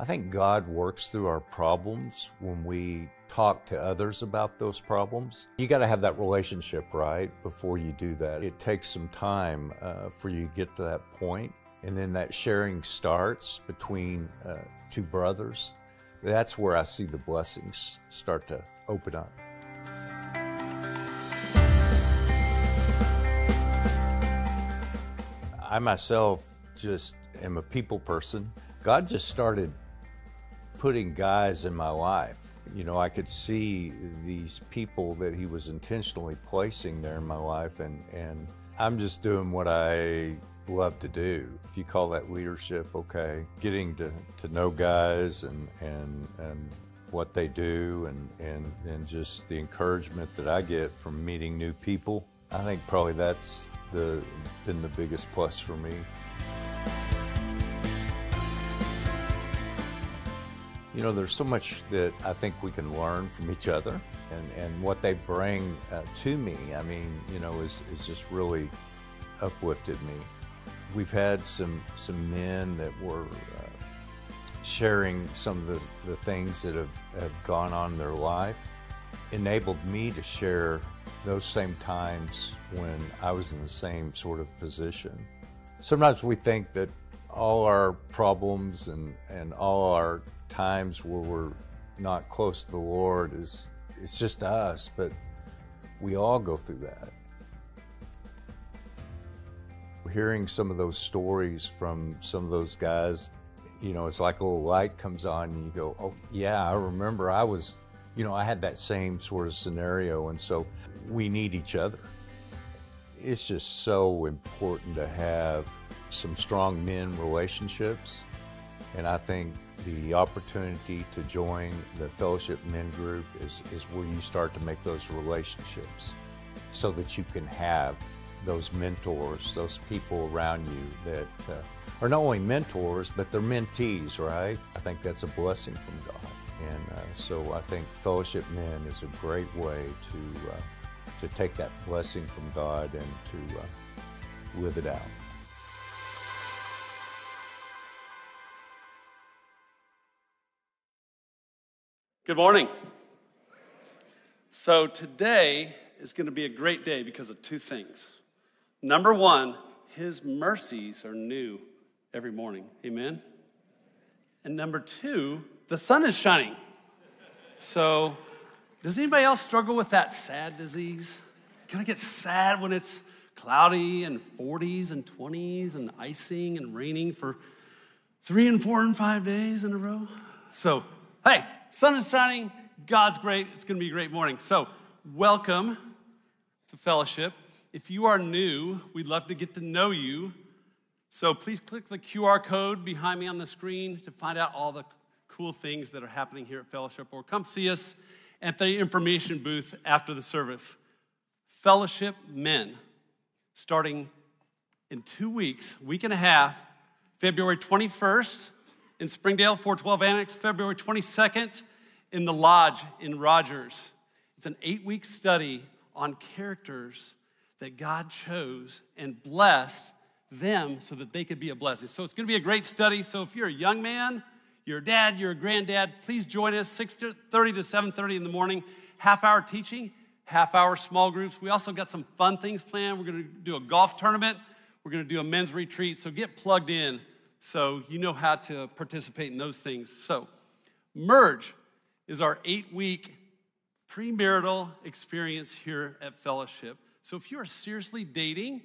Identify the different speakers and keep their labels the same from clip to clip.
Speaker 1: I think God works through our problems when we talk to others about those problems. You got to have that relationship, right, before you do that. It takes some time uh, for you to get to that point, and then that sharing starts between uh, two brothers. That's where I see the blessings start to open up. I myself just am a people person. God just started putting guys in my life. You know, I could see these people that He was intentionally placing there in my life, and, and I'm just doing what I love to do. If you call that leadership, okay. Getting to, to know guys and, and, and what they do and, and, and just the encouragement that I get from meeting new people. I think probably that's the, been the biggest plus for me. You know, there's so much that I think we can learn from each other and, and what they bring uh, to me, I mean, you know, is, is just really uplifted me. We've had some, some men that were uh, sharing some of the, the things that have, have gone on in their life, enabled me to share those same times when I was in the same sort of position. Sometimes we think that all our problems and, and all our times where we're not close to the Lord is it's just us, but we all go through that. Hearing some of those stories from some of those guys, you know, it's like a little light comes on and you go, oh, yeah, I remember I was, you know, I had that same sort of scenario. And so we need each other. It's just so important to have some strong men relationships. And I think the opportunity to join the Fellowship Men Group is, is where you start to make those relationships so that you can have those mentors, those people around you that uh, are not only mentors, but they're mentees, right? I think that's a blessing from God. And uh, so I think Fellowship Men is a great way to, uh, to take that blessing from God and to uh, live it out.
Speaker 2: Good morning. So, today is going to be a great day because of two things. Number one, His mercies are new every morning. Amen. And number two, the sun is shining. So, does anybody else struggle with that sad disease? Can I get sad when it's cloudy and 40s and 20s and icing and raining for three and four and five days in a row? So, hey, sun is shining, God's great. It's to be a great morning. So, welcome to fellowship. If you are new, we'd love to get to know you. So, please click the QR code behind me on the screen to find out all the cool things that are happening here at fellowship, or come see us at the information booth after the service. Fellowship Men, starting in two weeks, week and a half, February 21st in Springdale, 412 Annex, February 22nd in the Lodge in Rogers. It's an eight week study on characters that God chose and blessed them so that they could be a blessing. So it's going to be a great study. So if you're a young man, you're dad, you're granddad, please join us 6:30 to 7:30 in the morning. Half hour teaching, half hour small groups. We also got some fun things planned. We're going to do a golf tournament. We're going to do a men's retreat. So get plugged in so you know how to participate in those things. So, Merge is our eight week premarital experience here at Fellowship. So, if you are seriously dating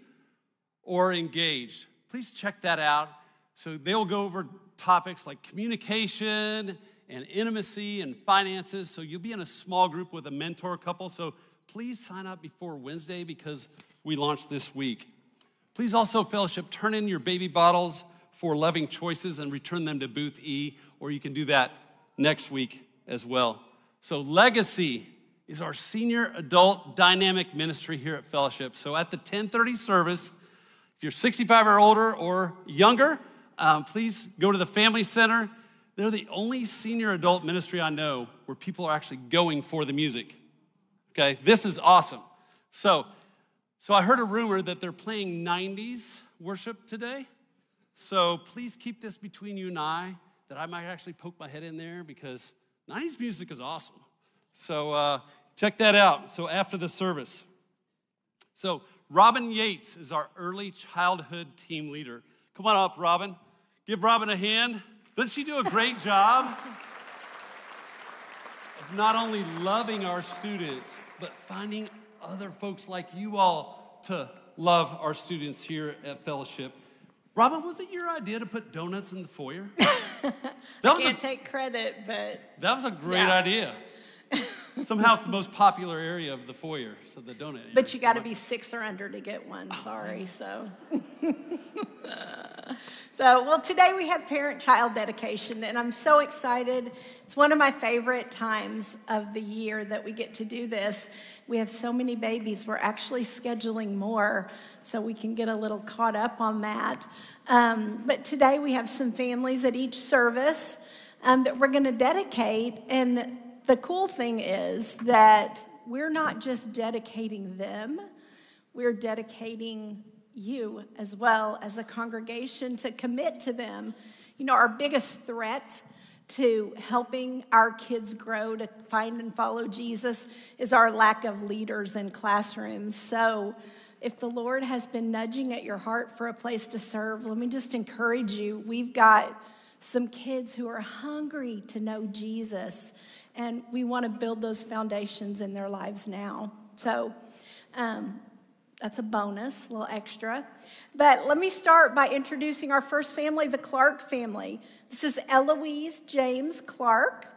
Speaker 2: or engaged, please check that out. So, they'll go over topics like communication and intimacy and finances. So, you'll be in a small group with a mentor couple. So, please sign up before Wednesday because we launched this week. Please also, Fellowship, turn in your baby bottles for loving choices and return them to booth E, or you can do that next week as well. So, Legacy is our senior adult dynamic ministry here at Fellowship. So, at the 1030 service, if you're 65 or older or younger, um, please go to the Family Center. They're the only senior adult ministry I know where people are actually going for the music. Okay, this is awesome. So, so I heard a rumor that they're playing 90s worship today. So please keep this between you and I that I might actually poke my head in there because 90s music is awesome. So uh, check that out. So after the service. So Robin Yates is our early childhood team leader. Come on up, Robin. Give Robin a hand. Doesn't she do a great job of not only loving our students, but finding other folks like you all to love our students here at Fellowship. Robin, was it your idea to put donuts in the foyer?
Speaker 3: That I can't a, take credit, but
Speaker 2: that was a great yeah. idea. Somehow it's the most popular area of the foyer, so the donut.
Speaker 3: But you got to be six or under to get one. Sorry, so. so, well, today we have parent-child dedication, and I'm so excited. It's one of my favorite times of the year that we get to do this. We have so many babies. We're actually scheduling more, so we can get a little caught up on that. Um, but today we have some families at each service. Um, that we're going to dedicate, and the cool thing is that we're not just dedicating them, we're dedicating you as well as a congregation to commit to them. You know, our biggest threat to helping our kids grow to find and follow Jesus is our lack of leaders in classrooms. So, if the Lord has been nudging at your heart for a place to serve, let me just encourage you. We've got some kids who are hungry to know Jesus and we want to build those foundations in their lives now. So um, that's a bonus, a little extra. But let me start by introducing our first family, the Clark family. This is Eloise James Clark.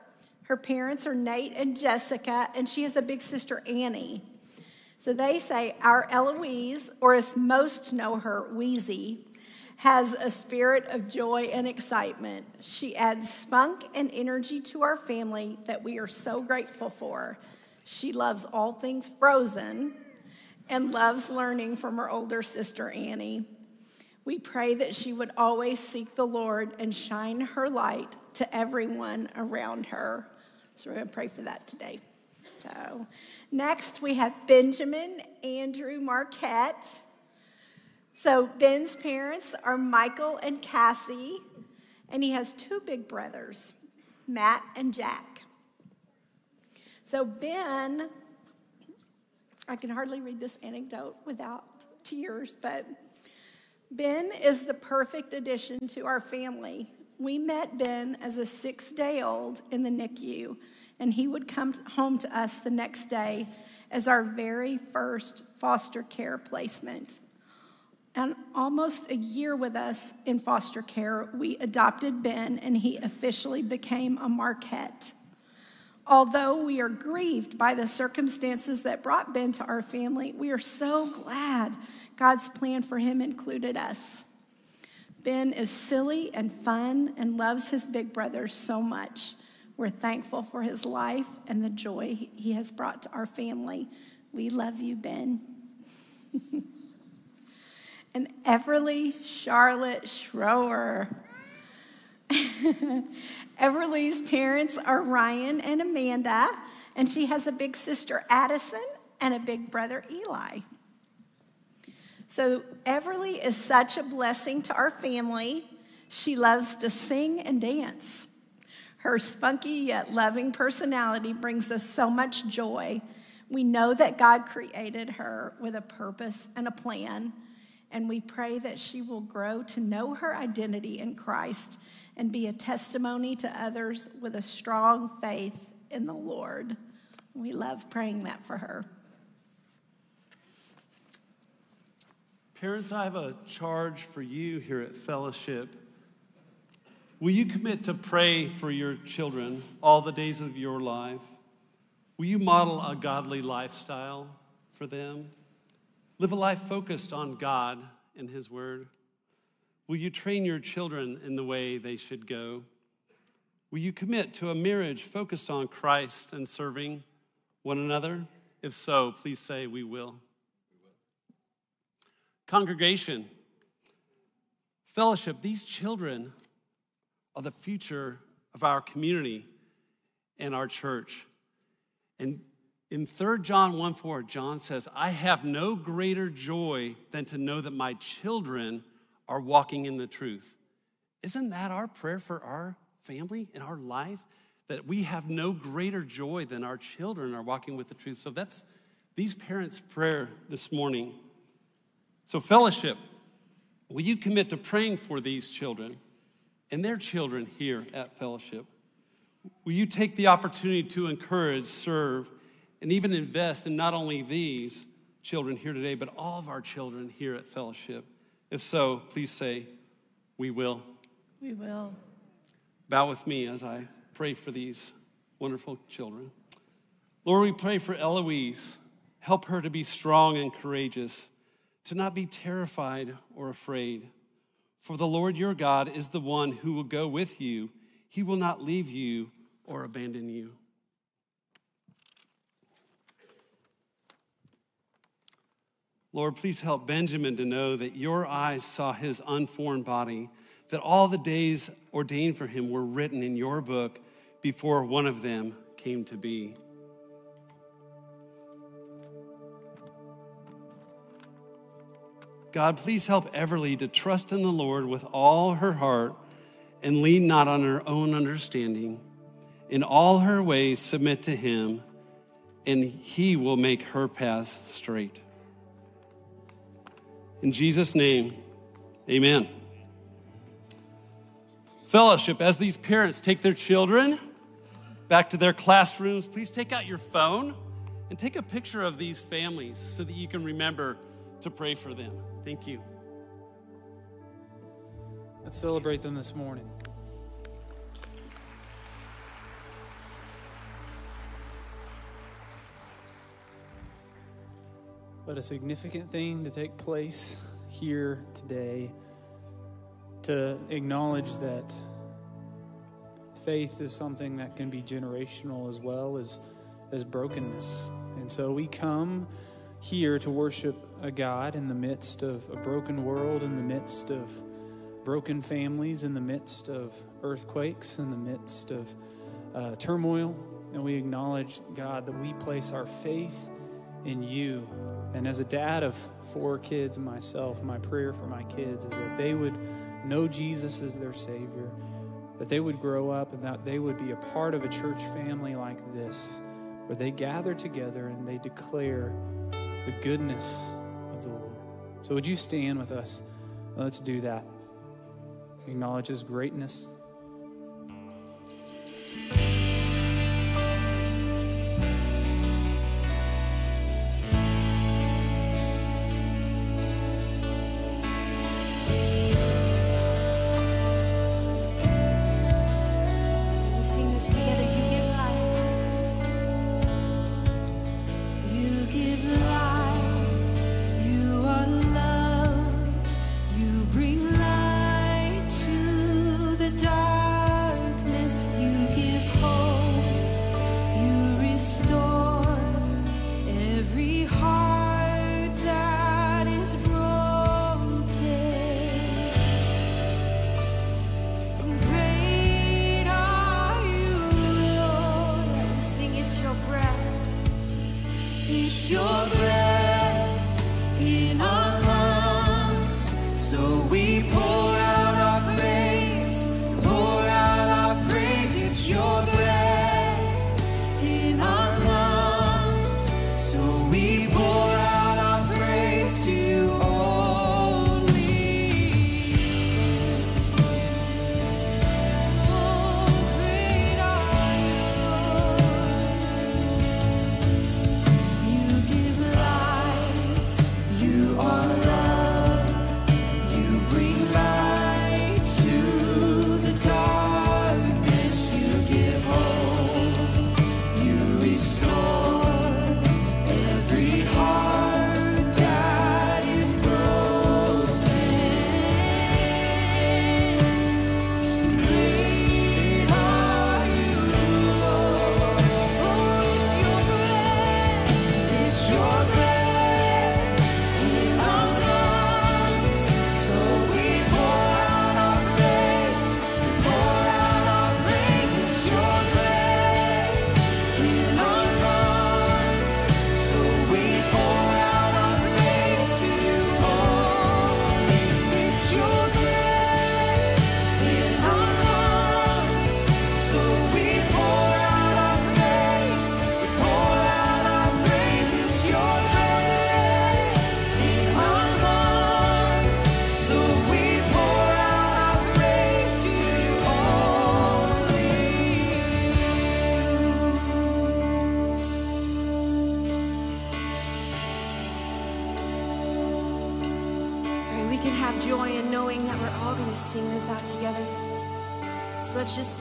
Speaker 3: Her parents are Nate and Jessica, and she has a big sister, Annie. So they say our Eloise, or as most know her, Wheezy, has a spirit of joy and excitement. She adds spunk and energy to our family that we are so grateful for. She loves all things frozen and loves learning from her older sister, Annie. We pray that she would always seek the Lord and shine her light to everyone around her. So we're going to pray for that today. So, next we have Benjamin Andrew Marquette. So Ben's parents are Michael and Cassie, and he has two big brothers, Matt and Jack. So Ben, I can hardly read this anecdote without tears, but Ben is the perfect addition to our family. We met Ben as a six day old in the NICU, and he would come home to us the next day as our very first foster care placement. And almost a year with us in foster care, we adopted Ben and he officially became a Marquette. Although we are grieved by the circumstances that brought Ben to our family, we are so glad God's plan for him included us. Ben is silly and fun and loves his big brother so much. We're thankful for his life and the joy he has brought to our family. We love you, Ben. and Everly Charlotte Schroer. Everly's parents are Ryan and Amanda, and she has a big sister, Addison, and a big brother, Eli. So, Everly is such a blessing to our family. She loves to sing and dance. Her spunky yet loving personality brings us so much joy. We know that God created her with a purpose and a plan and we pray that she will grow to know her identity in Christ and be a testimony to others with a strong faith in the Lord. We love praying that for her.
Speaker 2: Parents, I have a charge for you here at Fellowship. Will you commit to pray for your children all the days of your life? Will you model a godly lifestyle for them? Live a life focused on God and His Word. Will you train your children in the way they should go? Will you commit to a marriage focused on Christ and serving one another? If so, please say, We will. Congregation, fellowship, these children are the future of our community and our church. And in 3 John 1 4, John says, I have no greater joy than to know that my children are walking in the truth. Isn't that our prayer for our family, and our life, that we have no greater joy than our children are walking with the truth. So that's these parents' prayer this morning. So, fellowship, will you commit to praying for these children and their children here at fellowship? Will you take the opportunity to encourage, serve, and even invest in not only these children here today, but all of our children here at fellowship? If so, please say, We will.
Speaker 3: We will.
Speaker 2: Bow with me as I pray for these wonderful children. Lord, we pray for Eloise. Help her to be strong and courageous, to not be terrified or afraid. For the Lord your God is the one who will go with you, he will not leave you or abandon you. Lord, please help Benjamin to know that your eyes saw his unformed body, that all the days ordained for him were written in your book before one of them came to be. God, please help Everly to trust in the Lord with all her heart and lean not on her own understanding. In all her ways, submit to him, and he will make her paths straight. In Jesus' name, amen. Fellowship, as these parents take their children back to their classrooms, please take out your phone and take a picture of these families so that you can remember to pray for them. Thank you.
Speaker 4: Let's celebrate them this morning. But a significant thing to take place here today to acknowledge that faith is something that can be generational as well as, as brokenness. And so we come here to worship a God in the midst of a broken world, in the midst of broken families, in the midst of earthquakes, in the midst of uh, turmoil. And we acknowledge, God, that we place our faith in you. And as a dad of four kids myself, my prayer for my kids is that they would know Jesus as their Savior, that they would grow up and that they would be a part of a church family like this, where they gather together and they declare the goodness of the Lord. So, would you stand with us? Let's do that. Acknowledge His greatness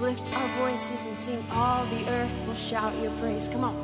Speaker 5: Lift our voices and sing. All the earth will shout your praise. Come on.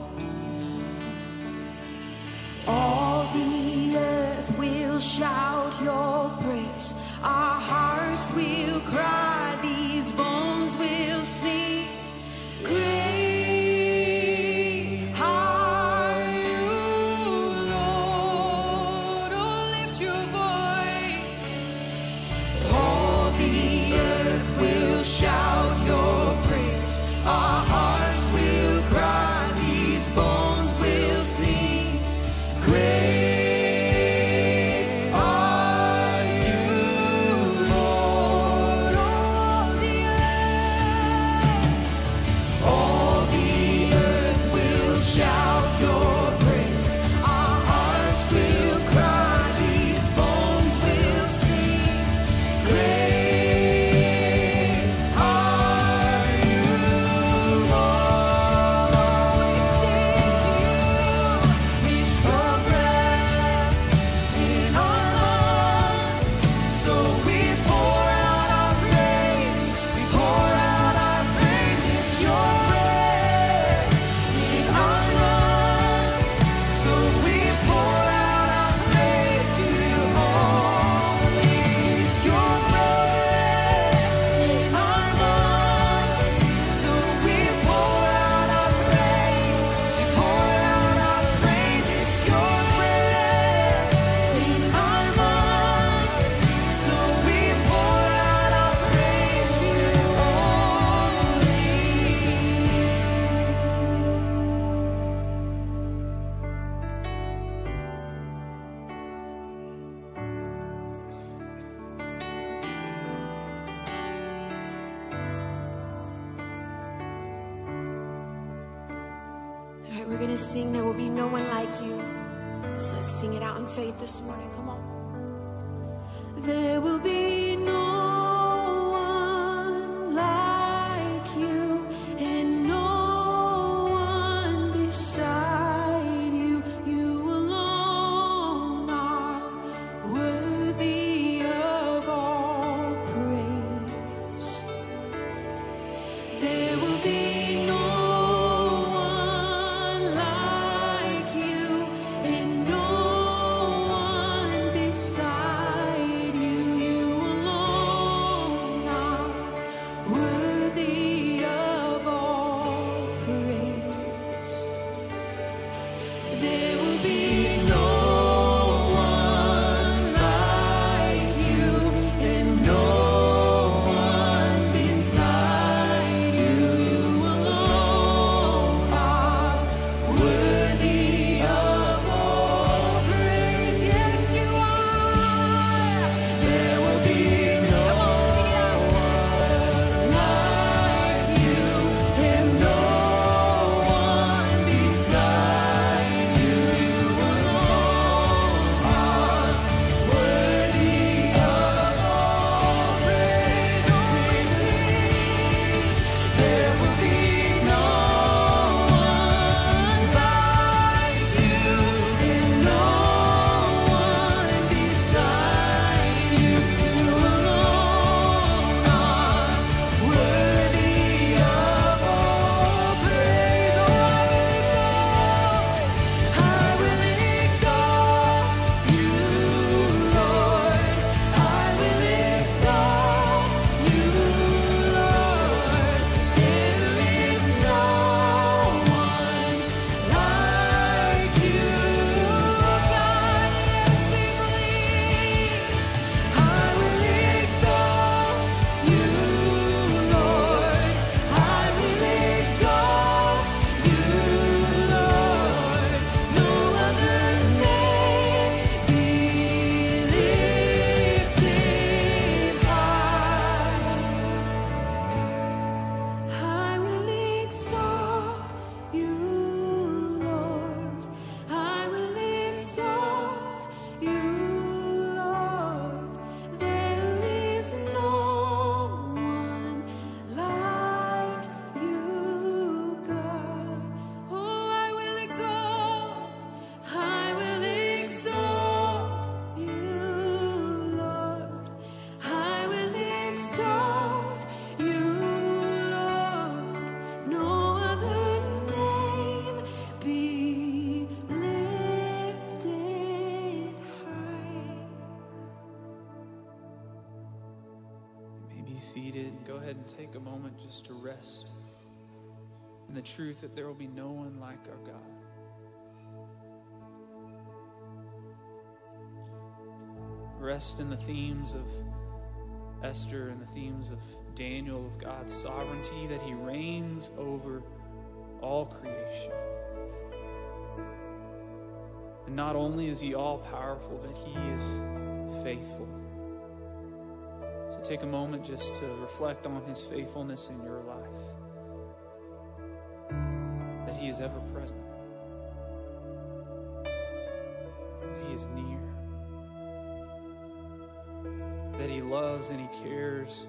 Speaker 4: Take a moment just to rest in the truth that there will be no one like our God. Rest in the themes of Esther and the themes of Daniel of God's sovereignty, that He reigns over all creation. And not only is He all powerful, but He is faithful. Take a moment just to reflect on His faithfulness in your life, that He is ever present, that He is near. That He loves and He cares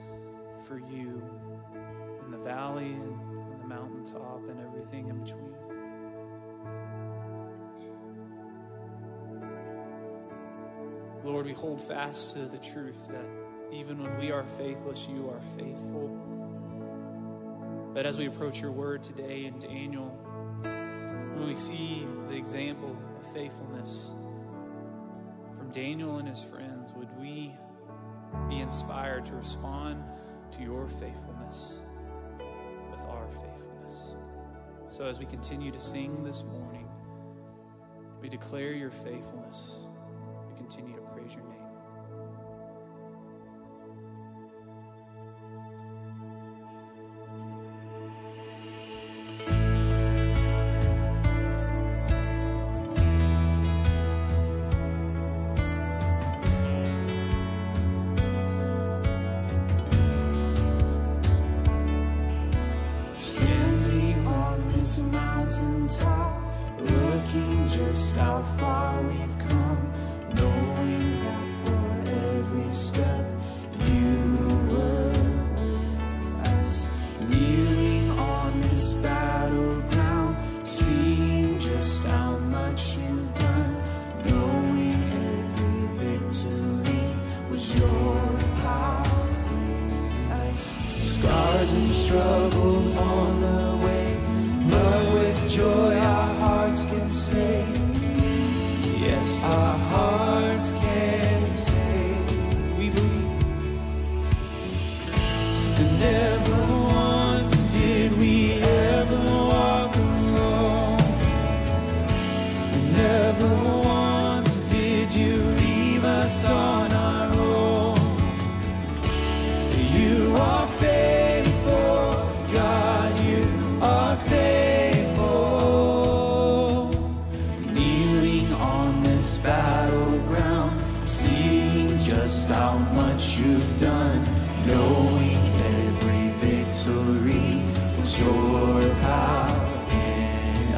Speaker 4: for you in the valley and on the mountaintop and everything in between. Lord, we hold fast to the truth that even when we are faithless, you are faithful. That as we approach your word today in Daniel, when we see the example of faithfulness from Daniel and his friends, would we be inspired to respond to your faithfulness with our faithfulness. So, as we continue to sing this morning, we declare your faithfulness. We continue to praise your name.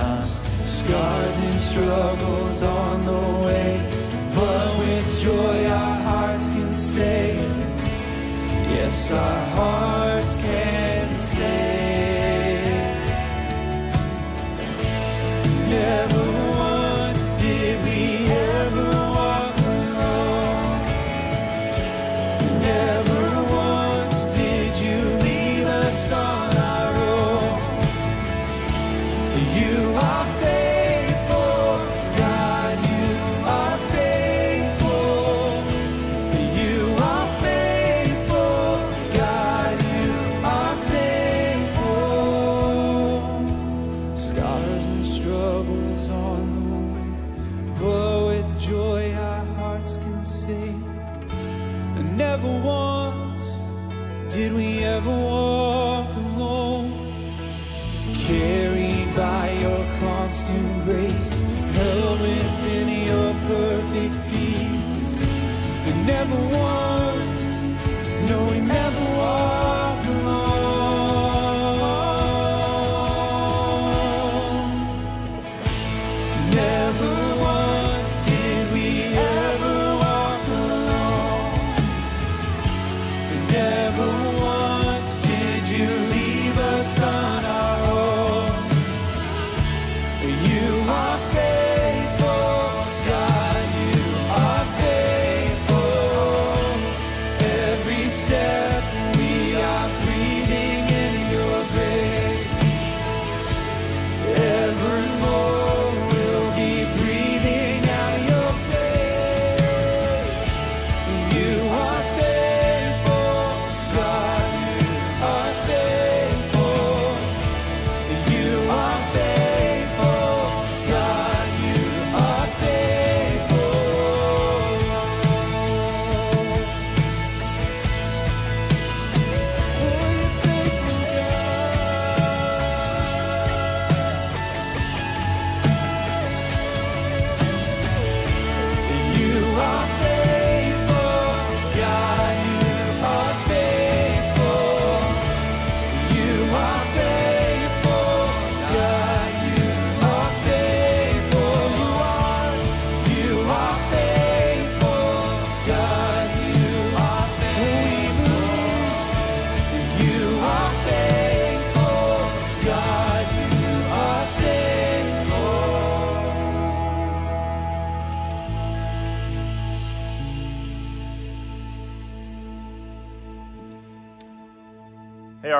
Speaker 5: Us. Scars and struggles on the way, but with joy our hearts can say, Yes, our hearts can say, Never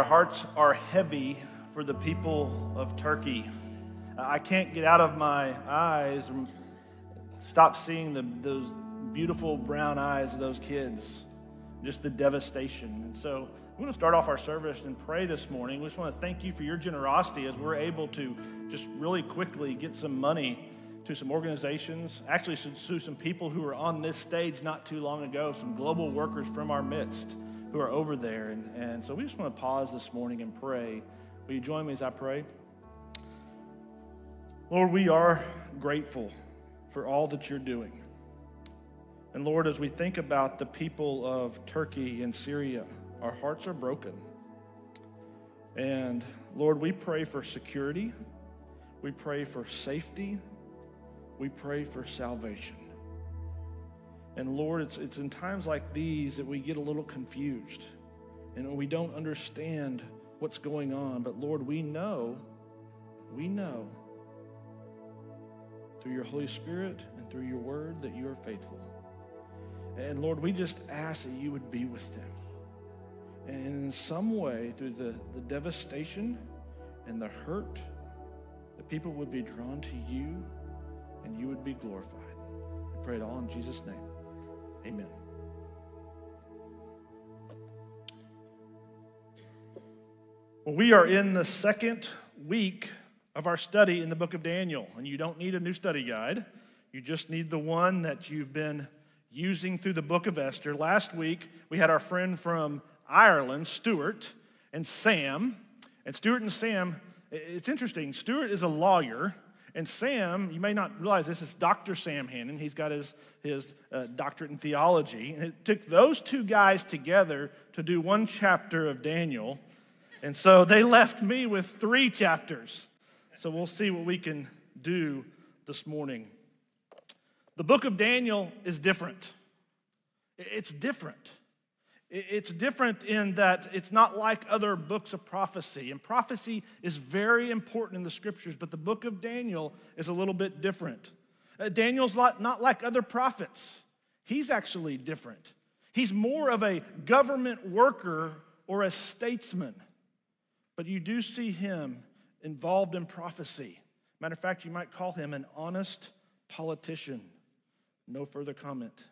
Speaker 5: hearts are
Speaker 6: heavy for the people of Turkey. I can't get out of my eyes, stop seeing the, those beautiful brown eyes of those kids, just the devastation. And so we want to start off our service and pray this morning. We just want to thank you for your generosity as we're able to just really quickly get some money to some organizations, actually to some people who were on this stage not too long ago, some global workers from our midst who are over there. And, and so we just want to pause this morning and pray. Will you join me as I pray? Lord, we are grateful for all that you're doing. And Lord, as we think about the people of Turkey and Syria, our hearts are broken. And Lord, we pray for security, we pray for safety, we pray for salvation. And Lord, it's, it's in times like these that we get a little confused and we don't understand what's going on. But Lord, we know, we know through your Holy Spirit and through your word that you are faithful. And Lord, we just ask that you would be with them. And in some way, through the, the devastation and the hurt, the people would be drawn to you and you would be glorified. I pray it all in Jesus' name. Amen. Well, we are in the second week of our study in the book of Daniel, and you don't need a new study guide. You just need the one that you've been using through the book of Esther. Last week, we had our friend from Ireland, Stuart, and Sam. And Stuart and Sam, it's interesting. Stuart is a lawyer, and Sam, you may not realize this, is Dr. Sam Hannon. He's got his, his uh, doctorate in theology. And it took those two guys together to do one chapter of Daniel. And so they left me with three chapters. So we'll see what we can do this morning. The book of Daniel is different. It's different. It's different in that it's not like other books of prophecy. And prophecy is very important in the scriptures, but the book of Daniel is a little bit different. Uh, Daniel's not, not like other prophets, he's actually different. He's more of a government worker or a statesman, but you do see him involved in prophecy. Matter of fact, you might call him an honest politician. No further comment.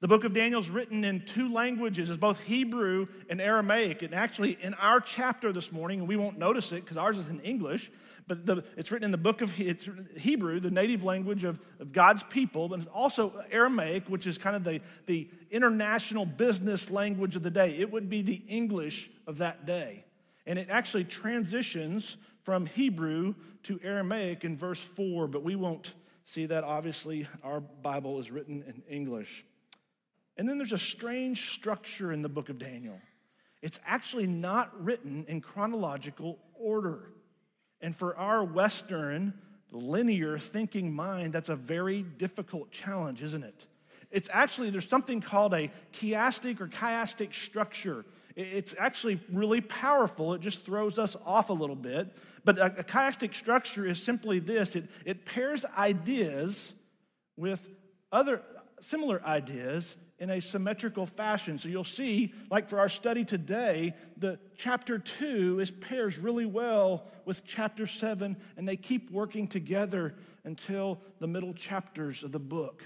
Speaker 6: The book of Daniel is written in two languages, it's both Hebrew and Aramaic. And actually, in our chapter this morning, and we won't notice it because ours is in English, but the, it's written in the book of Hebrew, the native language of, of God's people, but also Aramaic, which is kind of the, the international business language of the day. It would be the English of that day. And it actually transitions from Hebrew to Aramaic in verse 4, but we won't see that. Obviously, our Bible is written in English. And then there's a strange structure in the book of Daniel. It's actually not written in chronological order. And for our Western, linear thinking mind, that's a very difficult challenge, isn't it? It's actually, there's something called a chiastic or chiastic structure. It's actually really powerful. It just throws us off a little bit. But a, a chiastic structure is simply this it, it pairs ideas with other similar ideas in a symmetrical fashion. So you'll see, like for our study today, the chapter two is pairs really well with chapter seven, and they keep working together until the middle chapters of the book.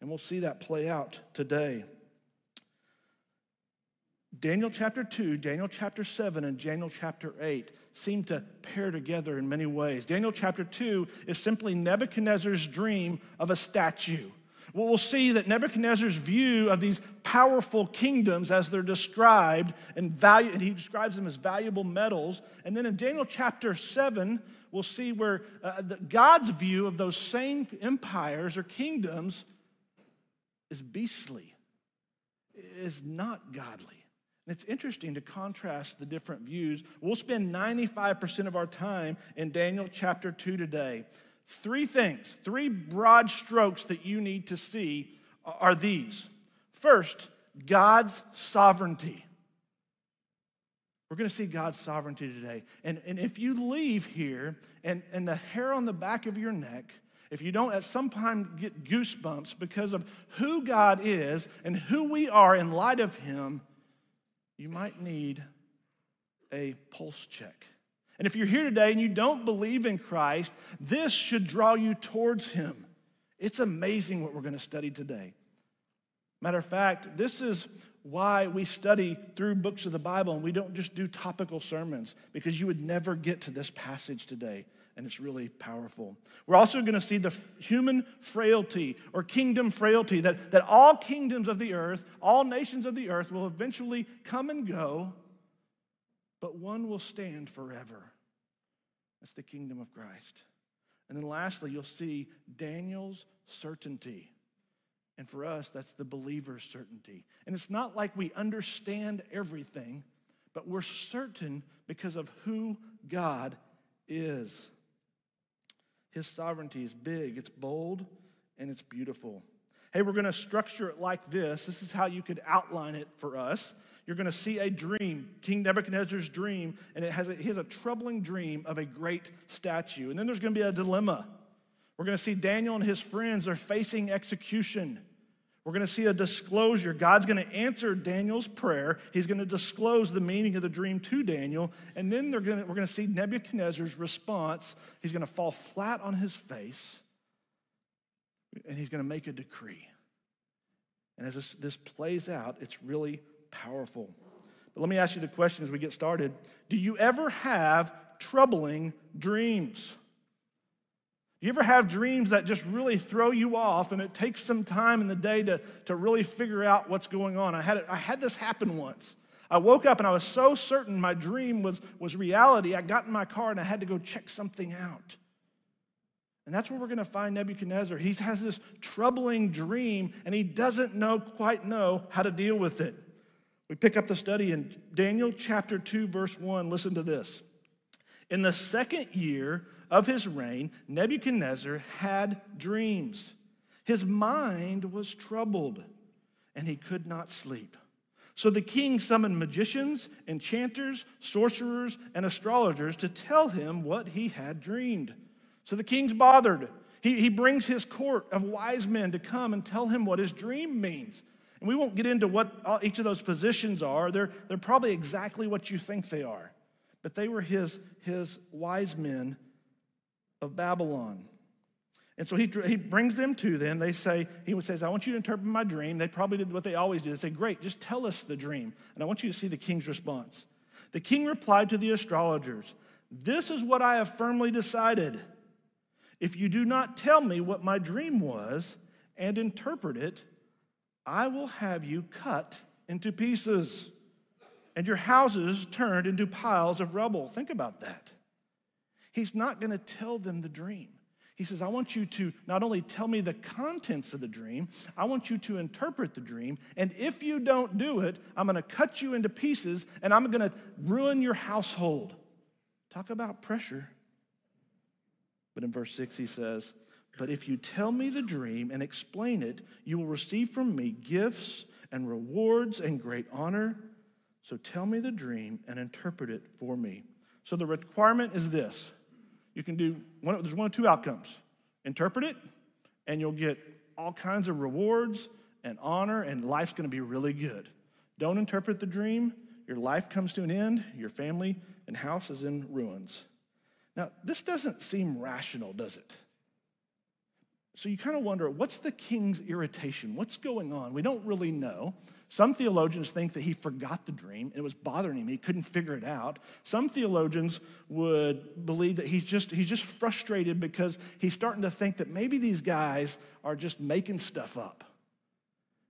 Speaker 6: And we'll see that play out today. Daniel chapter 2, Daniel chapter 7, and Daniel chapter 8 seem to pair together in many ways. Daniel chapter 2 is simply Nebuchadnezzar's dream of a statue. Well, see that Nebuchadnezzar's view of these powerful kingdoms as they're described and value, and he describes them as valuable metals. And then in Daniel chapter 7, we'll see where uh, the, God's view of those same empires or kingdoms is beastly, is not godly. And it's interesting to contrast the different views. We'll spend 95% of our time in Daniel chapter 2 today. Three things, three broad strokes that you need to see are these. First, God's sovereignty. We're going to see God's sovereignty today. And, and if you leave here and, and the hair on the back of your neck, if you don't at some time get goosebumps because of who God is and who we are in light of Him, you might need a pulse check. And if you're here today and you don't believe in Christ, this should draw you towards Him. It's amazing what we're going to study today. Matter of fact, this is why we study through books of the Bible and we don't just do topical sermons, because you would never get to this passage today, and it's really powerful. We're also going to see the human frailty or kingdom frailty that, that all kingdoms of the earth, all nations of the earth will eventually come and go, but one will stand forever. That's the kingdom of Christ. And then lastly, you'll see Daniel's certainty. And for us, that's the believer's certainty. And it's not like we understand everything, but we're certain because of who God is. His sovereignty is big, it's bold, and it's beautiful. Hey, we're going to structure it like this. This is how you could outline it for us. You're going to see a dream, King Nebuchadnezzar's dream, and it has a, he has a troubling dream of a great statue. And then there's going to be a dilemma. We're going to see Daniel and his friends are facing execution. We're going to see a disclosure. God's going to answer Daniel's prayer. He's going to disclose the meaning of the dream to Daniel. And then they're going to, we're going to see Nebuchadnezzar's response. He's going to fall flat on his face and he's going to make a decree. And as this, this plays out, it's really powerful. But let me ask you the question as we get started Do you ever have troubling dreams? Do you ever have dreams that just really throw you off and it takes some time in the day to, to really figure out what's going on? I had, it, I had this happen once. I woke up and I was so certain my dream was, was reality. I got in my car and I had to go check something out. And that's where we're going to find Nebuchadnezzar. He has this troubling dream and he doesn't know quite know how to deal with it. We pick up the study in Daniel chapter 2 verse 1. Listen to this. In the second year of his reign, Nebuchadnezzar had dreams. His mind was troubled and he could not sleep. So the king summoned magicians, enchanters, sorcerers, and astrologers to tell him what he had dreamed. So the king's bothered. He, he brings his court of wise men to come and tell him what his dream means. And we won't get into what each of those positions are. They're, they're probably exactly what you think they are. But they were his, his wise men of Babylon. And so he, he brings them to them. They say, he says, I want you to interpret my dream. They probably did what they always do. They say, Great, just tell us the dream. And I want you to see the king's response. The king replied to the astrologers, This is what I have firmly decided. If you do not tell me what my dream was and interpret it, I will have you cut into pieces and your houses turned into piles of rubble. Think about that. He's not going to tell them the dream. He says, I want you to not only tell me the contents of the dream, I want you to interpret the dream. And if you don't do it, I'm going to cut you into pieces and I'm going to ruin your household. Talk about pressure. But in verse 6, he says, But if you tell me the dream and explain it, you will receive from me gifts and rewards and great honor. So tell me the dream and interpret it for me. So the requirement is this you can do one, there's one of two outcomes interpret it, and you'll get all kinds of rewards and honor, and life's to be really good. Don't interpret the dream, your life comes to an end, your family and house is in ruins. Now, this doesn't seem rational, does it? So you kind of wonder what's the king's irritation? What's going on? We don't really know. Some theologians think that he forgot the dream and it was bothering him. He couldn't figure it out. Some theologians would believe that he's just, he's just frustrated because he's starting to think that maybe these guys are just making stuff up.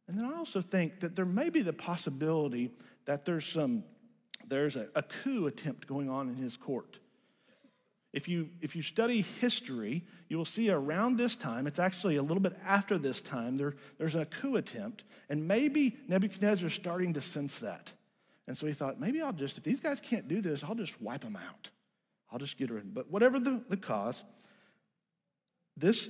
Speaker 6: And then I also think that there may be the possibility that there's some there's a, a coup attempt going on in his court. If you, if you study history, you will see around this time, it's actually a little bit after this time, there, there's a coup attempt, and maybe Nebuchadnezzar's starting to sense that. And so he thought, maybe I'll just, if these guys can't do this, I'll just wipe them out. I'll just get rid of them. But whatever the, the cause, this,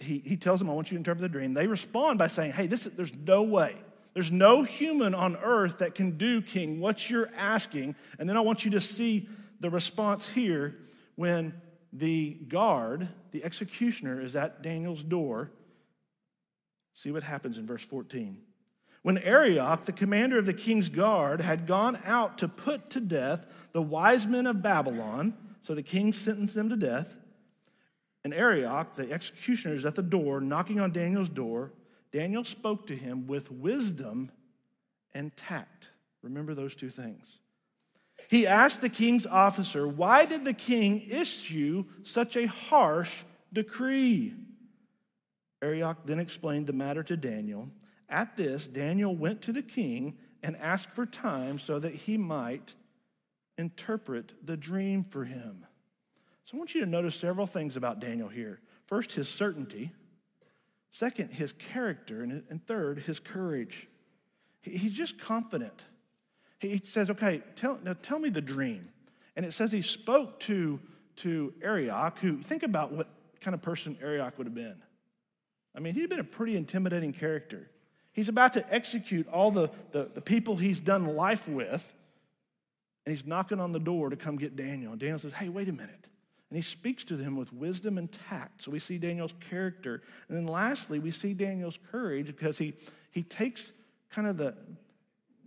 Speaker 6: he, he tells them, I want you to interpret the dream. They respond by saying, hey, this, there's no way. There's no human on earth that can do, King, what you're asking. And then I want you to see the response here when the guard, the executioner, is at Daniel's door. See what happens in verse 14. When Arioch, the commander of the king's guard, had gone out to put to death the wise men of Babylon, so the king sentenced them to death, and Arioch, the executioner, is at the door, knocking on Daniel's door. Daniel spoke to him with wisdom and tact. Remember those two things. He asked the king's officer, Why did the king issue such a harsh decree? Arioch then explained the matter to Daniel. At this, Daniel went to the king and asked for time so that he might interpret the dream for him. So I want you to notice several things about Daniel here. First, his certainty. Second, his character. And third, his courage. He's just confident. He says, Okay, tell, now tell me the dream. And it says he spoke to, to Arioch, who, think about what kind of person Arioch would have been. I mean, he'd been a pretty intimidating character. He's about to execute all the, the, the people he's done life with, and he's knocking on the door to come get Daniel. And Daniel says, Hey, wait a minute. And he speaks to them with wisdom and tact. So we see Daniel's character. And then lastly, we see Daniel's courage because he, he takes kind of the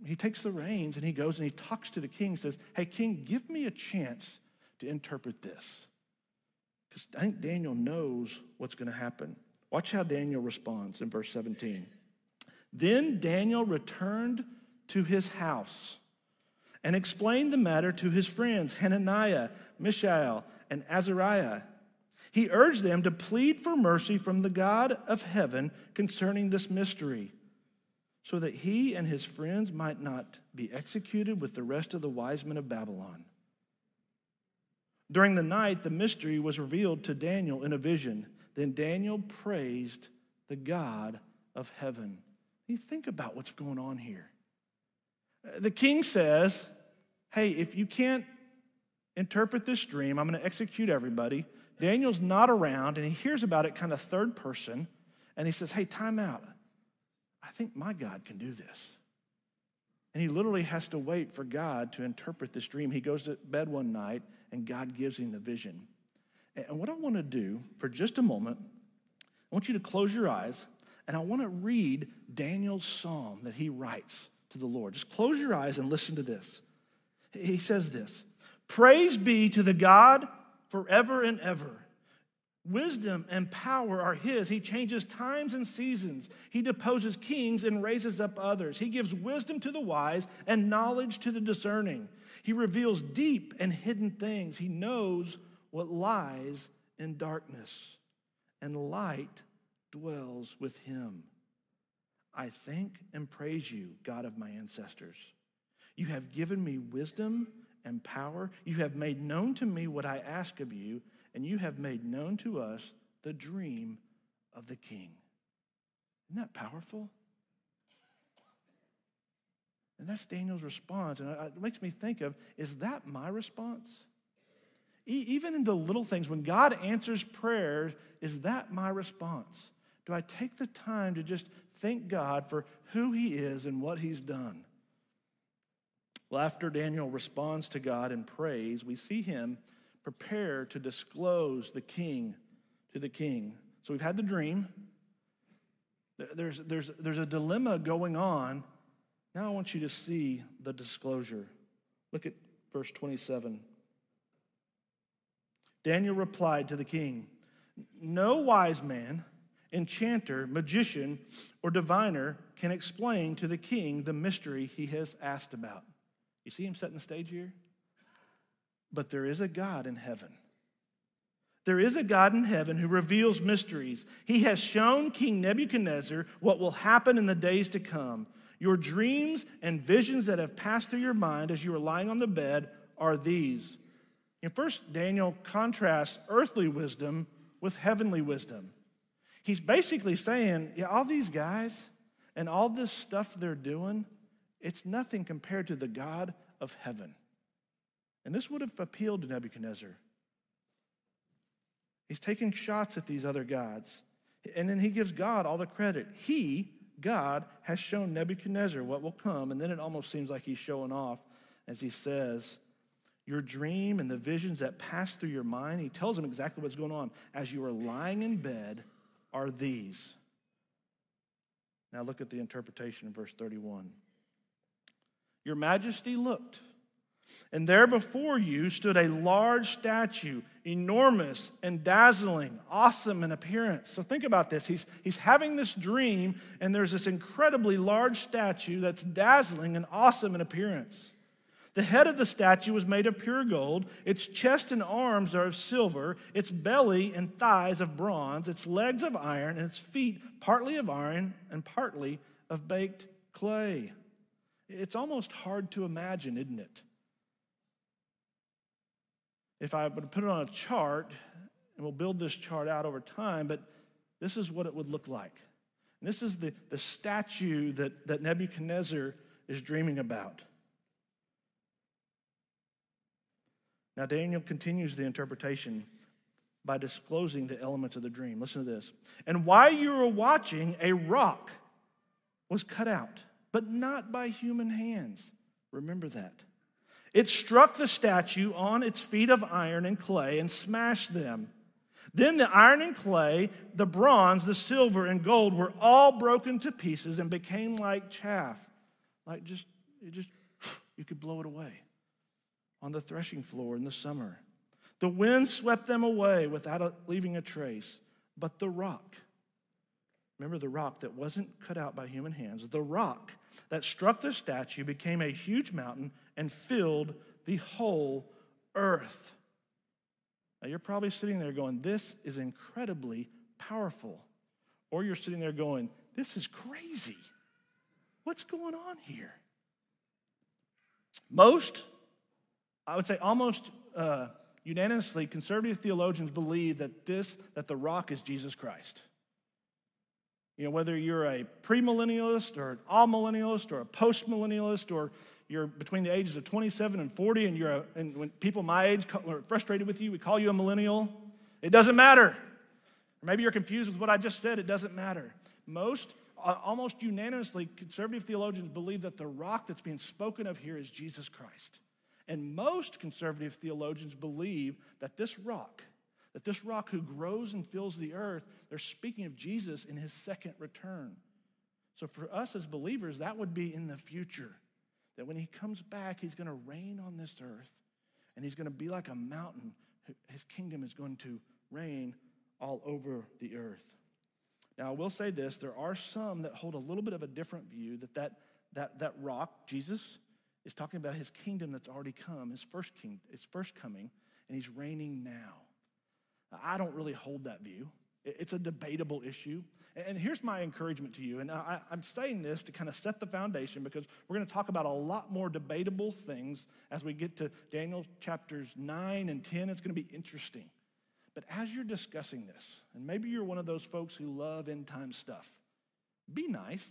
Speaker 6: he takes the reins and he goes and he talks to the king and says, Hey, king, give me a chance to interpret this. Because I think Daniel knows what's going to happen. Watch how Daniel responds in verse 17. Then Daniel returned to his house and explained the matter to his friends, Hananiah, Mishael, and Azariah. He urged them to plead for mercy from the God of heaven concerning this mystery, so that he and his friends might not be executed with the rest of the wise men of Babylon. During the night, the mystery was revealed to Daniel in a vision. Then Daniel praised the God of heaven. You think about what's going on here. The king says, Hey, if you can't interpret this dream, I'm going to execute everybody. Daniel's not around, and he hears about it kind of third person, and he says, Hey, time out. I think my God can do this. And he literally has to wait for God to interpret this dream. He goes to bed one night, and God gives him the vision. And what I want to do for just a moment, I want you to close your eyes, and I want to read Daniel's psalm that he writes to the Lord. Just close your eyes and listen to this. He says this Praise be to the God forever and ever. Wisdom and power are his. He changes times and seasons. He deposes kings and raises up others. He gives wisdom to the wise and knowledge to the discerning. He reveals deep and hidden things. He knows what lies in darkness, and light dwells with him. I thank and praise you, God of my ancestors. You have given me wisdom and power. You have made known to me what I ask of you, and you have made known to us the dream of the king. Isn't that powerful? And that's Daniel's response. And it makes me think of is that my response? E- even in the little things, when God answers prayer, is that my response? Do I take the time to just thank God for who He is and what He's done? Well, after Daniel responds to God in praise, we see him prepare to disclose the king to the king. So we've had the dream. There's, there's, there's a dilemma going on. Now I want you to see the disclosure. Look at verse 27. Daniel replied to the king No wise man, enchanter, magician, or diviner can explain to the king the mystery he has asked about. You see him setting the stage here? But there is a God in heaven. There is a God in heaven who reveals mysteries. He has shown King Nebuchadnezzar what will happen in the days to come. Your dreams and visions that have passed through your mind as you are lying on the bed are these. In first, Daniel contrasts earthly wisdom with heavenly wisdom. He's basically saying, yeah, all these guys and all this stuff they're doing, it's nothing compared to the God of heaven. And this would have appealed to Nebuchadnezzar. He's taking shots at these other gods. And then he gives God all the credit. He, God, has shown Nebuchadnezzar what will come. And then it almost seems like he's showing off as he says, Your dream and the visions that pass through your mind, he tells him exactly what's going on. As you are lying in bed, are these. Now look at the interpretation in verse 31. Your majesty looked, and there before you stood a large statue, enormous and dazzling, awesome in appearance. So think about this. He's, he's having this dream, and there's this incredibly large statue that's dazzling and awesome in appearance. The head of the statue was made of pure gold. Its chest and arms are of silver, its belly and thighs of bronze, its legs of iron, and its feet partly of iron and partly of baked clay. It's almost hard to imagine, isn't it? If I would put it on a chart, and we'll build this chart out over time, but this is what it would look like. And this is the, the statue that, that Nebuchadnezzar is dreaming about. Now, Daniel continues the interpretation by disclosing the elements of the dream. Listen to this. And while you were watching, a rock was cut out, but not by human hands. Remember that. It struck the statue on its feet of iron and clay and smashed them. Then the iron and clay, the bronze, the silver, and gold were all broken to pieces and became like chaff. Like just, it just, you could blow it away on the threshing floor in the summer. The wind swept them away without a, leaving a trace. But the rock, remember the rock that wasn't cut out by human hands, the rock that struck the statue became a huge mountain and filled the whole earth. Now you're probably sitting there going, This is incredibly powerful. Or you're sitting there going, This is crazy. What's going on here? Most I would say almost uh, unanimously, conservative theologians believe that this, that the rock is Jesus Christ. You know, whether you're a premillennialist or an amillennialist or a postmillennialist or you're between the ages of 27 and 40 and you're a, and when people my age are frustrated with you, we call you a millennial. It doesn't matter. Or maybe you're confused with what I just said. It doesn't matter. Most, uh, almost unanimously, conservative theologians believe that the rock that's being spoken of here is Jesus Christ. And most conservative theologians believe that this rock, that this rock who grows and fills the earth, they're speaking of Jesus in his second return. So for us as believers, that would be in the future. That when he comes back, he's going to reign on this earth and he's going to be like a mountain. His kingdom is going to reign all over the earth. Now, I will say this there are some that hold a little bit of a different view that that, that, that rock, Jesus, is talking about his kingdom that's already come, his first king, his first coming, and he's reigning now. I don't really hold that view. It's a debatable issue. And here's my encouragement to you. And I, am saying this to kind of set the foundation because we're going to talk about a lot more debatable things as we get to Daniel chapters 9 and 10. It's going to be interesting. But as you're discussing this, and maybe you're one of those folks who love end time stuff, be nice.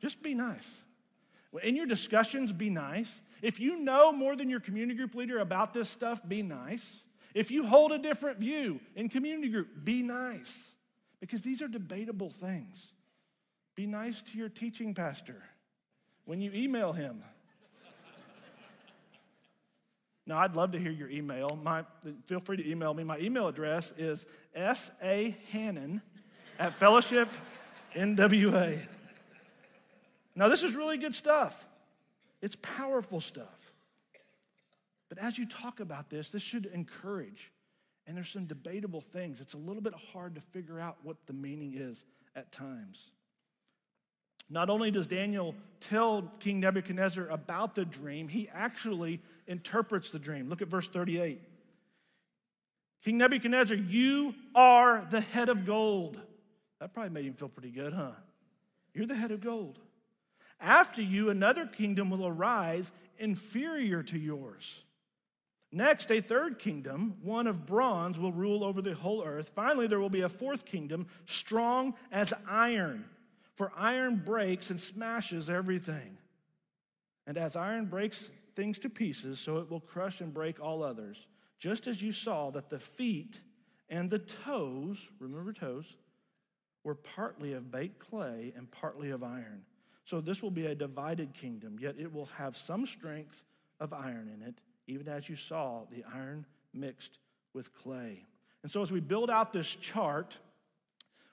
Speaker 6: Just be nice. In your discussions, be nice. If you know more than your community group leader about this stuff, be nice. If you hold a different view in community group, be nice. Because these are debatable things. Be nice to your teaching pastor when you email him. now, I'd love to hear your email. My, feel free to email me. My email address is sahannon at Fellowship NWA. Now, this is really good stuff. It's powerful stuff. But as you talk about this, this should encourage. And there's some debatable things. It's a little bit hard to figure out what the meaning is at times. Not only does Daniel tell King Nebuchadnezzar about the dream, he actually interprets the dream. Look at verse 38. King Nebuchadnezzar, you are the head of gold. That probably made him feel pretty good, huh? You're the head of gold. After you, another kingdom will arise inferior to yours. Next, a third kingdom, one of bronze, will rule over the whole earth. Finally, there will be a fourth kingdom, strong as iron. For iron breaks and smashes everything. And as iron breaks things to pieces, so it will crush and break all others. Just as you saw that the feet and the toes, remember toes, were partly of baked clay and partly of iron. So this will be a divided kingdom, yet it will have some strength of iron in it, even as you saw the iron mixed with clay. And so as we build out this chart,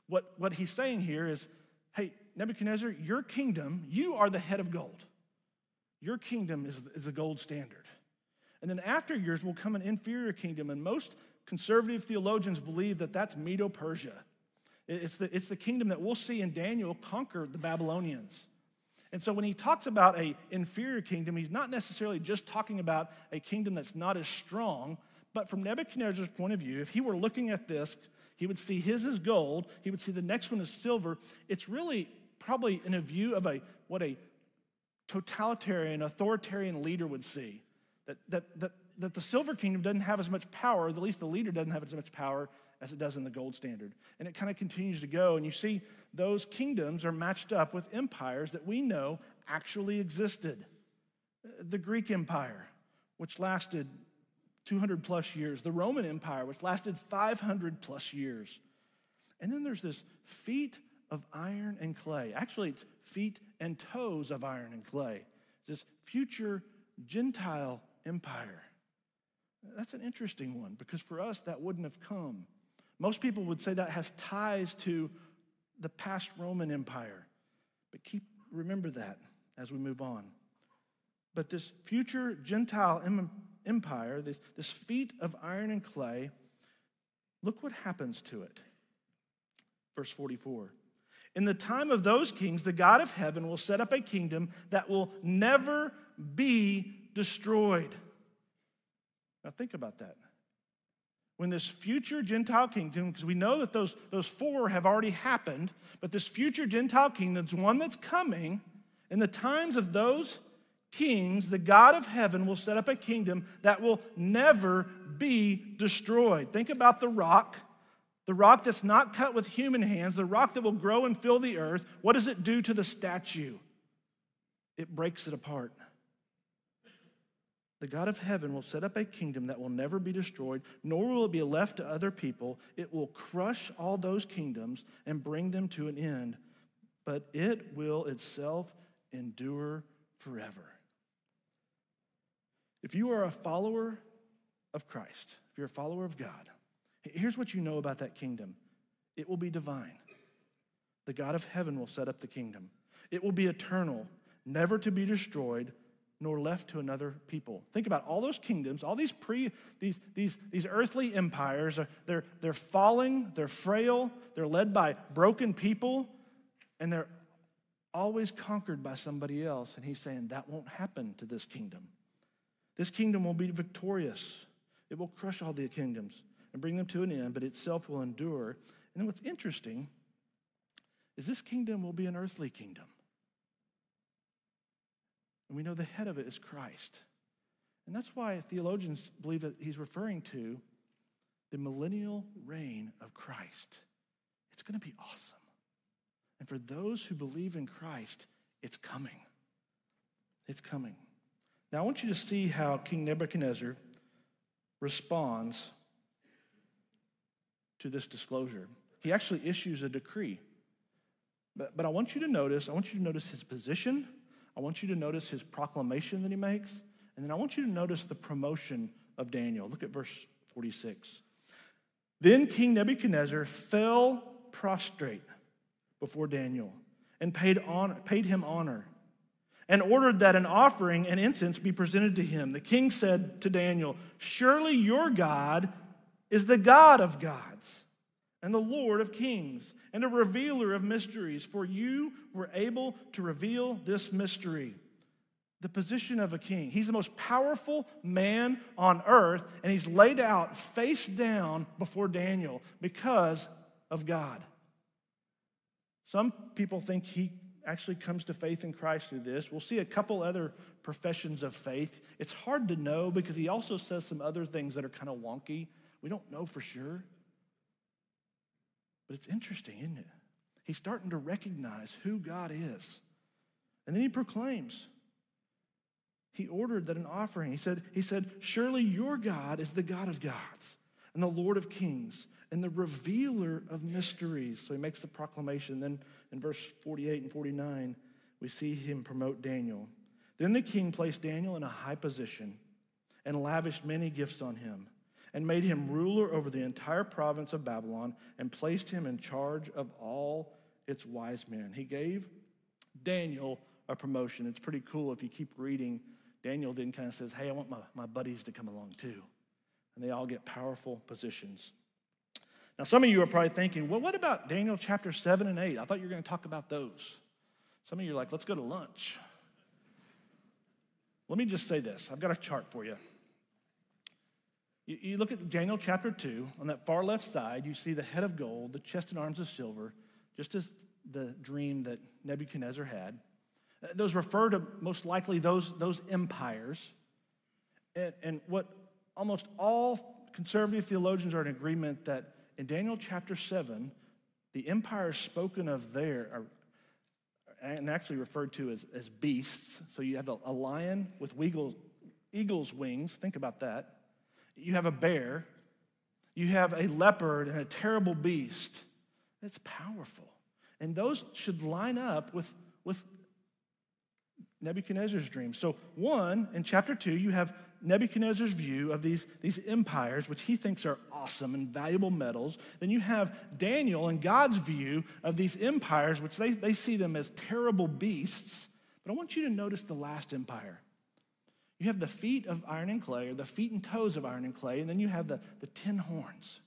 Speaker 6: what, what he's saying here is hey, Nebuchadnezzar, your kingdom, you are the head of gold. Your kingdom is, is the gold standard. And then after yours will come an inferior kingdom, and most conservative theologians believe that that's Medo Persia. It's the, it's the kingdom that we'll see in Daniel conquer the Babylonians. And so when he talks about a inferior kingdom, he's not necessarily just talking about a kingdom that's not as strong, but from Nebuchadnezzar's point of view, if he were looking at this, he would see his is gold, he would see the next one is silver. It's really probably in a view of a what a totalitarian, authoritarian leader would see. That, that, that, that the silver kingdom doesn't have as much power, at least the leader doesn't have as much power as it does in the gold standard. And it kind of continues to go. And you see, those kingdoms are matched up with empires that we know actually existed. Uh, the Greek Empire, which lasted 200 plus years, the Roman Empire, which lasted 500 plus years. And then there's this feet of iron and clay. Actually, it's feet and toes of iron and clay. This future Gentile empire. That's an interesting one because for us, that wouldn't have come. Most people would say that has ties to the past Roman Empire. But keep remember that as we move on. But this future Gentile empire, this, this feet of iron and clay, look what happens to it. Verse 44. In the time of those kings, the God of heaven will set up a kingdom that will never be destroyed. Now, think about that. When this future Gentile kingdom, because we know that those, those four have already happened, but this future Gentile kingdom's one that's coming, in the times of those kings, the God of heaven will set up a kingdom that will never be destroyed. Think about the rock, the rock that's not cut with human hands, the rock that will grow and fill the earth. What does it do to the statue? It breaks it apart. The God of heaven will set up a kingdom that will never be destroyed, nor will it be left to other people. It will crush all those kingdoms and bring them to an end, but it will itself endure forever. If you are a follower of Christ, if you're a follower of God, here's what you know about that kingdom it will be divine. The God of heaven will set up the kingdom, it will be eternal, never to be destroyed nor left to another people. Think about all those kingdoms, all these pre these these these earthly empires, they're they're falling, they're frail, they're led by broken people, and they're always conquered by somebody else. And he's saying that won't happen to this kingdom. This kingdom will be victorious. It will crush all the kingdoms and bring them to an end, but itself will endure. And then what's interesting is this kingdom will be an earthly kingdom. And we know the head of it is Christ. And that's why theologians believe that he's referring to the millennial reign of Christ. It's going to be awesome. And for those who believe in Christ, it's coming. It's coming. Now, I want you to see how King Nebuchadnezzar responds to this disclosure. He actually issues a decree. But, but I want you to notice, I want you to notice his position I want you to notice his proclamation that he makes, and then I want you to notice the promotion of Daniel. Look at verse 46. Then King Nebuchadnezzar fell prostrate before Daniel and paid, honor, paid him honor and ordered that an offering and incense be presented to him. The king said to Daniel, Surely your God is the God of gods and the Lord of kings, and a revealer of mysteries, for you were able to reveal this mystery. The position of a king. He's the most powerful man on earth, and he's laid out face down before Daniel because of God. Some people think he actually comes to faith in Christ through this. We'll see a couple other professions of faith. It's hard to know because he also says some other things that are kind of wonky. We don't know for sure. But it's interesting, isn't it? He's starting to recognize who God is. And then he proclaims. He ordered that an offering, he said, he said, Surely your God is the God of gods and the Lord of kings and the revealer of mysteries. So he makes the proclamation. Then in verse 48 and 49, we see him promote Daniel. Then the king placed Daniel in a high position and lavished many gifts on him and made him ruler over the entire province of Babylon and placed him in charge of all its wise men. He gave Daniel a promotion. It's pretty cool if you keep reading. Daniel then kind of says, Hey, I want my, my buddies to come along too. And they all get powerful positions. Now, some of you are probably thinking, Well, what about Daniel chapter 7 and 8? I thought you were going to talk about those. Some of you are like, Let's go to lunch. Let me just say this I've got a chart for you. You, you look at Daniel chapter 2, on that far left side, you see the head of gold, the chest and arms of silver, just as the dream that Nebuchadnezzar had. Uh, Those refer to most likely those, those empires. And, and what almost all conservative theologians are in agreement that in Daniel chapter 7, the empires spoken of there are and actually referred to as, as beasts. So you have a, a lion with eagle, eagle's wings. Think about that. You have a bear. You have a leopard and a terrible beast. It's powerful. And those should line up with, with Nebuchadnezzar's dream. So, one, in chapter two, you have Nebuchadnezzar's view of these, these empires, which he thinks are awesome and valuable metals. Then you have Daniel and God's view of these empires, which they, they see them as terrible beasts. But I want you to notice the last empire. You have the feet of iron and clay, or the feet and toes of iron and clay, and then you have the, the ten horns.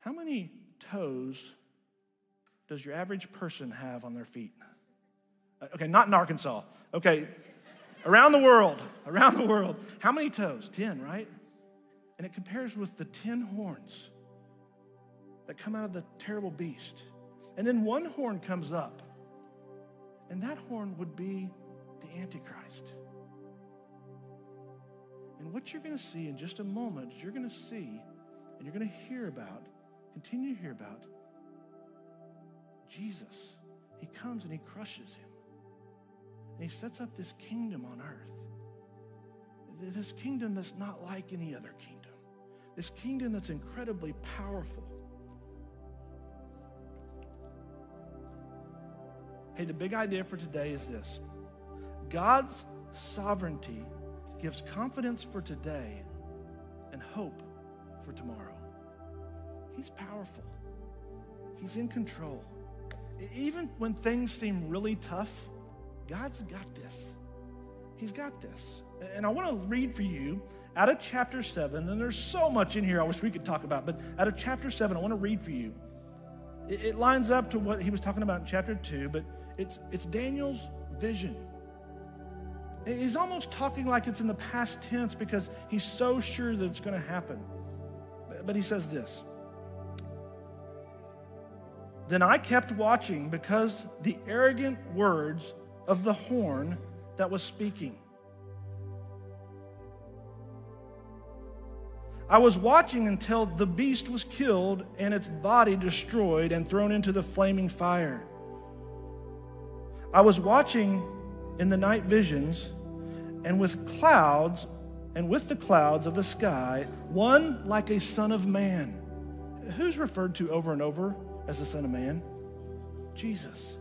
Speaker 6: How many toes does your average person have on their feet? Uh, Okay, not in Arkansas. Okay, around the world, around the world. How many toes? 10, right? And it compares with the 10 horns that come out of the terrible beast. And then one horn comes up, and that horn would be the Antichrist. And what you're going to see in just a moment you're going to see and you're going to hear about, continue to hear about Jesus. He comes and he crushes him. And he sets up this kingdom on earth. This kingdom that's not like any other kingdom. This kingdom that's incredibly powerful. Hey, the big idea for today is this God's sovereignty gives confidence for today and hope for tomorrow. He's powerful, He's in control. Even when things seem really tough, God's got this. He's got this. And I want to read for you out of chapter 7, and there's so much in here I wish we could talk about, but out of chapter 7, I want to read for you. It, lines up to what he was talking about in chapter 2, but it's, it's Daniel's vision. He's almost talking like it's in the past tense because he's so sure that it's going to happen. But- he says this Then I kept watching because the arrogant words of the horn that was speaking. I was watching until the beast was killed and its body destroyed and thrown into the flaming fire. I was watching in the night visions, and with clouds, and with the clouds of the sky, one like a son of man. Who's referred to over and over as the Son of Man? Jesus.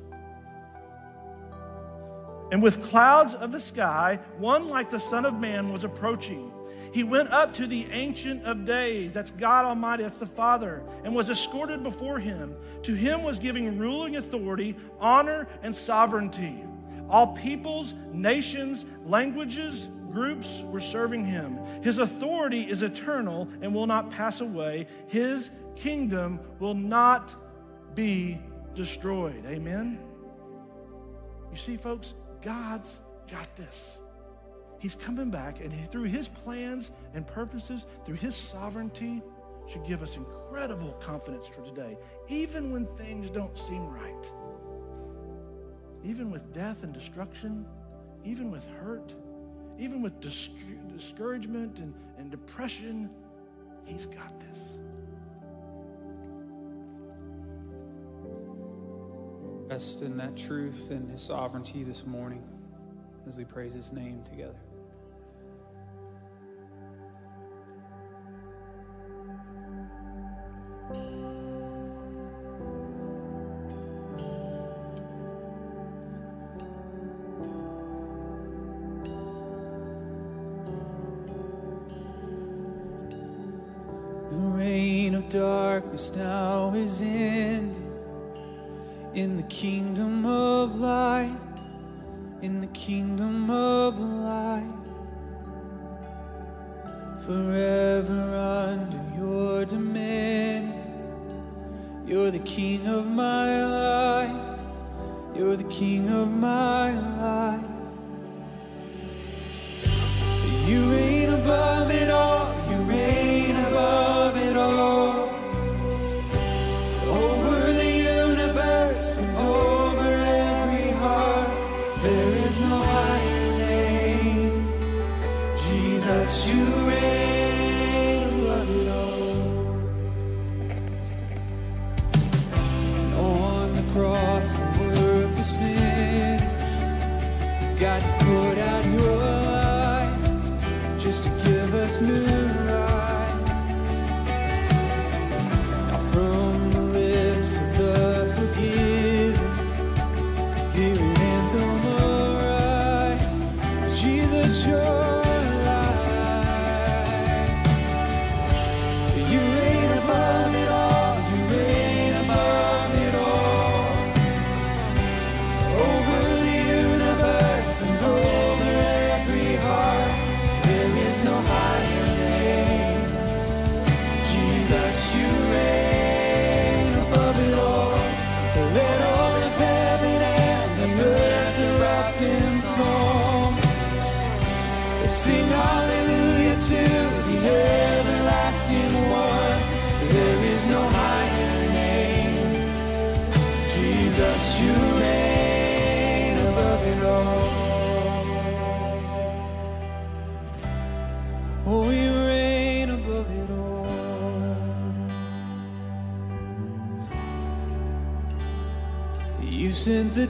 Speaker 6: And with clouds of the sky, one like the Son of Man was approaching. He went up to the Ancient of Days, that's God Almighty, that's the Father, and was escorted before him. To him was giving ruling authority, honor, and sovereignty. All peoples, nations, languages, groups were serving him. His authority is eternal and will not pass away. His kingdom will not be destroyed. Amen? You see, folks, God's got this. He's coming back, and through his plans and purposes, through his sovereignty, should give us incredible confidence for today, even when things don't seem right. Even with death and destruction, even with hurt, even with dis- discouragement and, and depression, he's got this.
Speaker 4: Rest in that truth and his sovereignty this morning as we praise his name together.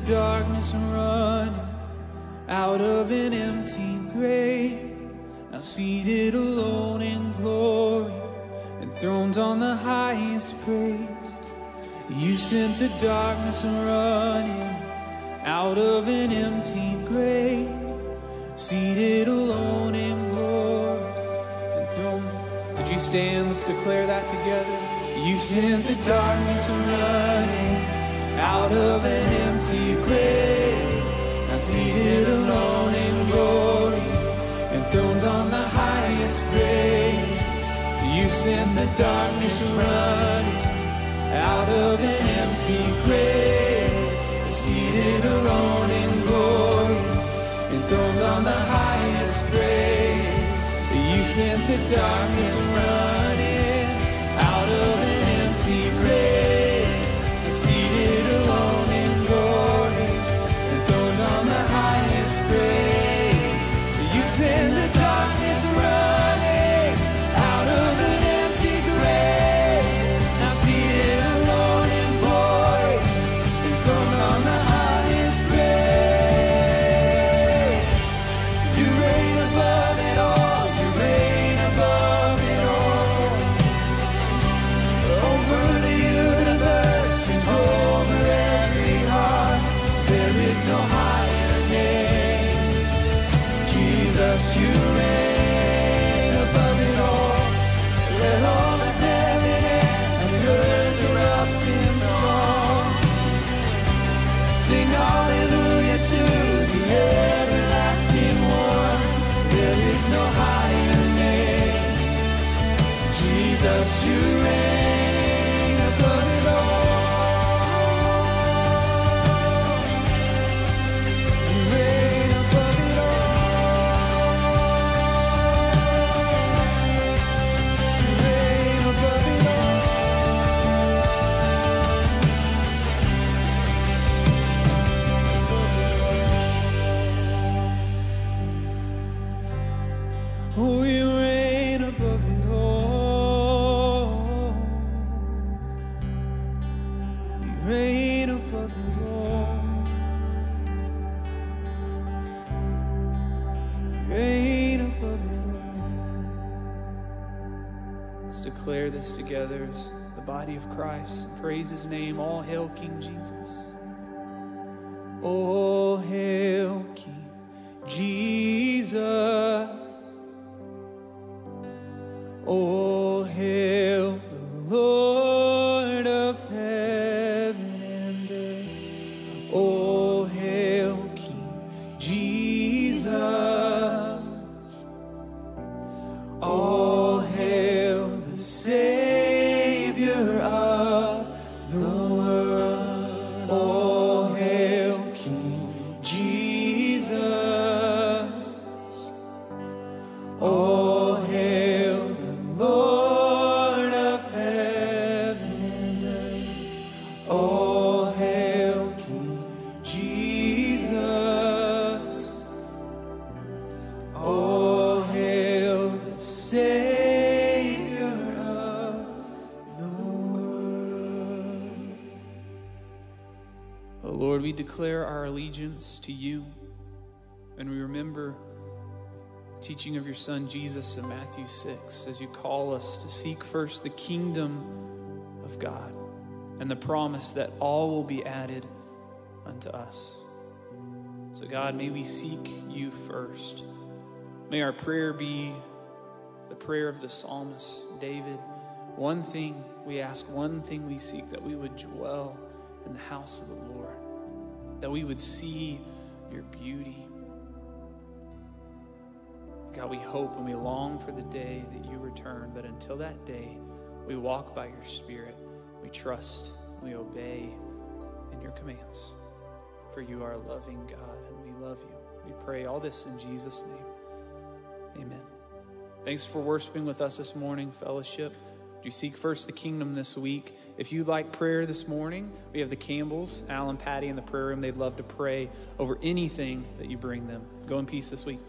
Speaker 5: darkness and running out of an empty grave. Now seated alone in glory, enthroned on the highest praise. You sent the darkness and running out of an empty grave. Seated alone in glory, enthroned. Would you stand? Let's declare that together. You sent the darkness and running out of an empty grave. Seated alone in glory, enthroned on the highest praise. You send the darkness running out of an empty grave. Seated alone in glory, enthroned on the highest praise. You sent the darkness running. praise his name. All hail King Jesus. All hail King Jesus. All hail.
Speaker 4: Your Son Jesus in Matthew 6 as you call us to seek first the kingdom of God and the promise that all will be added unto us. So, God, may we seek you first. May our prayer be the prayer of the psalmist David. One thing we ask, one thing we seek, that we would dwell in the house of the Lord, that we would see your beauty. God, we hope and we long for the day that you return, but until that day, we walk by your Spirit, we trust, we obey in your commands. For you are a loving God, and we love you. We pray all this in Jesus' name. Amen. Thanks for worshiping with us this morning, fellowship. Do you seek first the kingdom this week? If you'd like prayer this morning, we have the Campbells, Alan, Patty in the prayer room. They'd love to pray over anything that you bring them. Go in peace this week.